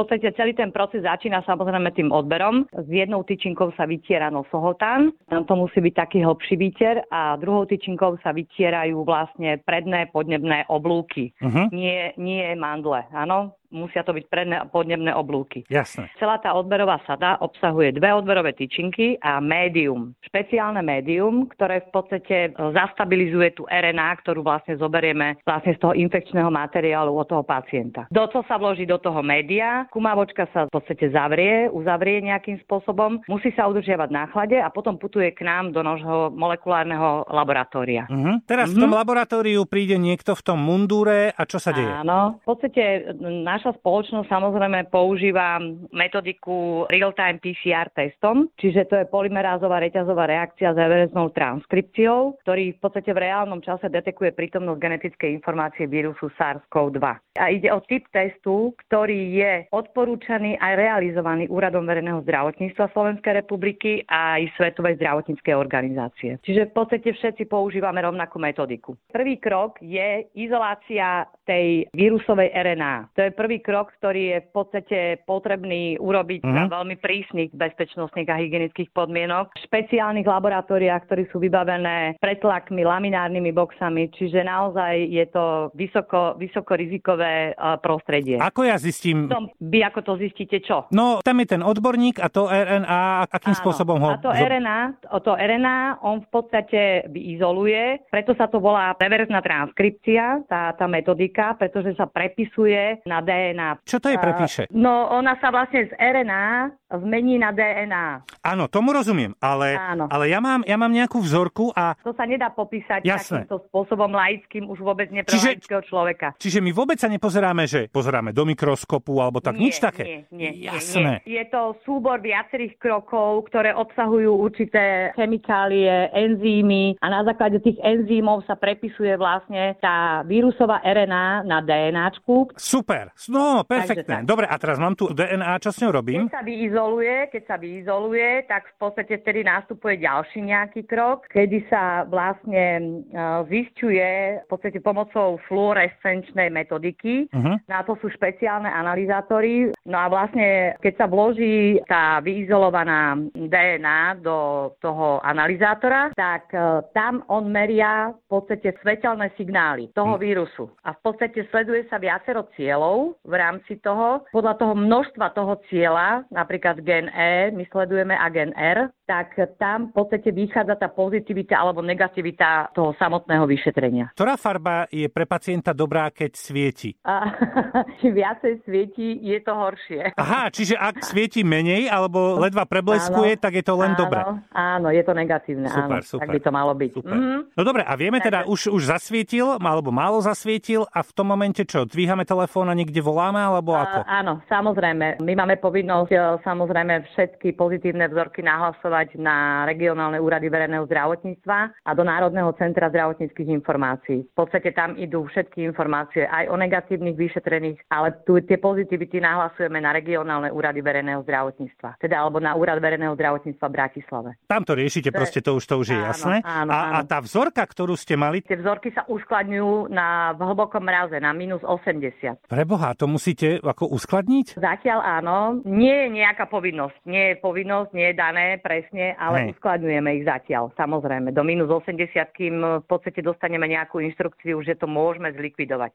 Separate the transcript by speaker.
Speaker 1: podstate celý ten proces začína samozrejme tým odberom. S jednou tyčinkou sa vytiera nosohotán, to musí byť taký hlbší výter a druhou tyčinkou sa vytierajú vlastne predné podnebné oblúky. Uh-huh. Nie, nie mandle, áno musia to byť predné a podnebné oblúky.
Speaker 2: Jasne.
Speaker 1: Celá tá odberová sada obsahuje dve odberové tyčinky a médium. Špeciálne médium, ktoré v podstate e, zastabilizuje tú RNA, ktorú vlastne zoberieme vlastne z toho infekčného materiálu od toho pacienta. Do toho sa vloží do toho média, kumavočka sa v podstate zavrie, uzavrie nejakým spôsobom, musí sa udržiavať na chlade a potom putuje k nám do nášho molekulárneho laboratória.
Speaker 2: Uh-huh. Teraz uh-huh. v tom mhm. laboratóriu príde niekto v tom mundúre a čo sa deje?
Speaker 1: Áno, v podstate náš naša spoločnosť samozrejme používa metodiku real-time PCR testom, čiže to je polymerázová reťazová reakcia s evereznou transkripciou, ktorý v podstate v reálnom čase detekuje prítomnosť genetickej informácie vírusu SARS-CoV-2. A ide o typ testu, ktorý je odporúčaný aj realizovaný Úradom verejného zdravotníctva Slovenskej republiky a aj Svetovej zdravotníckej organizácie. Čiže v podstate všetci používame rovnakú metodiku. Prvý krok je izolácia tej vírusovej RNA. To je prvý prvý krok, ktorý je v podstate potrebný urobiť za mhm. veľmi prísnych bezpečnostných a hygienických podmienok. V špeciálnych laboratóriách, ktoré sú vybavené pretlakmi, laminárnymi boxami, čiže naozaj je to vysoko, vysoko rizikové prostredie.
Speaker 2: Ako ja zistím?
Speaker 1: Tom, vy ako to zistíte čo?
Speaker 2: No, tam je ten odborník a to RNA, akým Áno, spôsobom ho...
Speaker 1: A to RNA, to RNA, on v podstate izoluje, preto sa to volá reverzná transkripcia, tá, tá metodika, pretože sa prepisuje na DNA DNA.
Speaker 2: Čo to je prepíše?
Speaker 1: No, ona sa vlastne z RNA zmení na DNA.
Speaker 2: Áno, tomu rozumiem, ale, Áno. ale ja, mám, ja mám nejakú vzorku a...
Speaker 1: To sa nedá popísať Jasné. takýmto spôsobom laickým, už vôbec pre čiže, človeka.
Speaker 2: Čiže my vôbec sa nepozeráme, že pozeráme do mikroskopu alebo tak,
Speaker 1: nie,
Speaker 2: nič také?
Speaker 1: Nie, nie,
Speaker 2: Jasné.
Speaker 1: Nie. Je to súbor viacerých krokov, ktoré obsahujú určité chemikálie, enzymy a na základe tých enzymov sa prepisuje vlastne tá vírusová RNA na DNAčku.
Speaker 2: Super, no perfektné. Dobre, a teraz mám tu DNA, čo s ňou robím?
Speaker 1: Keď sa vyizoluje, keď sa vyizoluje, tak v podstate vtedy nastupuje ďalší nejaký krok, kedy sa vlastne e, zisťuje v podstate pomocou fluorescenčnej metodiky. Uh-huh. Na to sú špeciálne analyzátory. No a vlastne, keď sa vloží tá vyizolovaná DNA do toho analyzátora, tak e, tam on meria v podstate svetelné signály toho uh-huh. vírusu. A v podstate sleduje sa viacero cieľov v rámci toho. Podľa toho množstva toho cieľa, napríklad gen E, my sledujeme a gen R, tak tam v podstate vychádza tá pozitivita alebo negativita toho samotného vyšetrenia.
Speaker 2: Ktorá farba je pre pacienta dobrá, keď svieti?
Speaker 1: A, čím viacej svieti, je to horšie.
Speaker 2: Aha, čiže ak svieti menej alebo ledva prebleskuje, áno, tak je to len
Speaker 1: áno,
Speaker 2: dobré.
Speaker 1: Áno, je to negatívne.
Speaker 2: Super,
Speaker 1: áno,
Speaker 2: super.
Speaker 1: Tak by to malo byť.
Speaker 2: Super. Mm-hmm. No dobre, a vieme teda, už, už zasvietil, alebo málo zasvietil a v tom momente čo, dvíhame telefón a niekde voláme, alebo ako?
Speaker 1: A, áno, samozrejme. My máme povinnosť e, samozrejme všetky pozitívne vzorky nahlasovať na regionálne úrady verejného zdravotníctva a do Národného centra zdravotníckých informácií. V podstate tam idú všetky informácie aj o negatívnych vyšetrených, ale tu tie pozitivity nahlasujeme na regionálne úrady verejného zdravotníctva. Teda alebo na úrad verejného zdravotníctva v Bratislave.
Speaker 2: Tam to riešite, proste to už to už je
Speaker 1: áno,
Speaker 2: jasné.
Speaker 1: Áno,
Speaker 2: a,
Speaker 1: áno.
Speaker 2: a tá vzorka, ktorú ste mali?
Speaker 1: Tie vzorky sa uskladňujú na v hlbokom mraze, na minus 80.
Speaker 2: Preboha, to musíte ako uskladniť?
Speaker 1: Zatiaľ áno. Nie je nejaká povinnosť. Nie je povinnosť, nie je dané presne, ale Hej. uskladňujeme ich zatiaľ. Samozrejme. Do minus 80, kým v podstate dostaneme nejakú inštrukciu, že to môžeme zlikvidovať.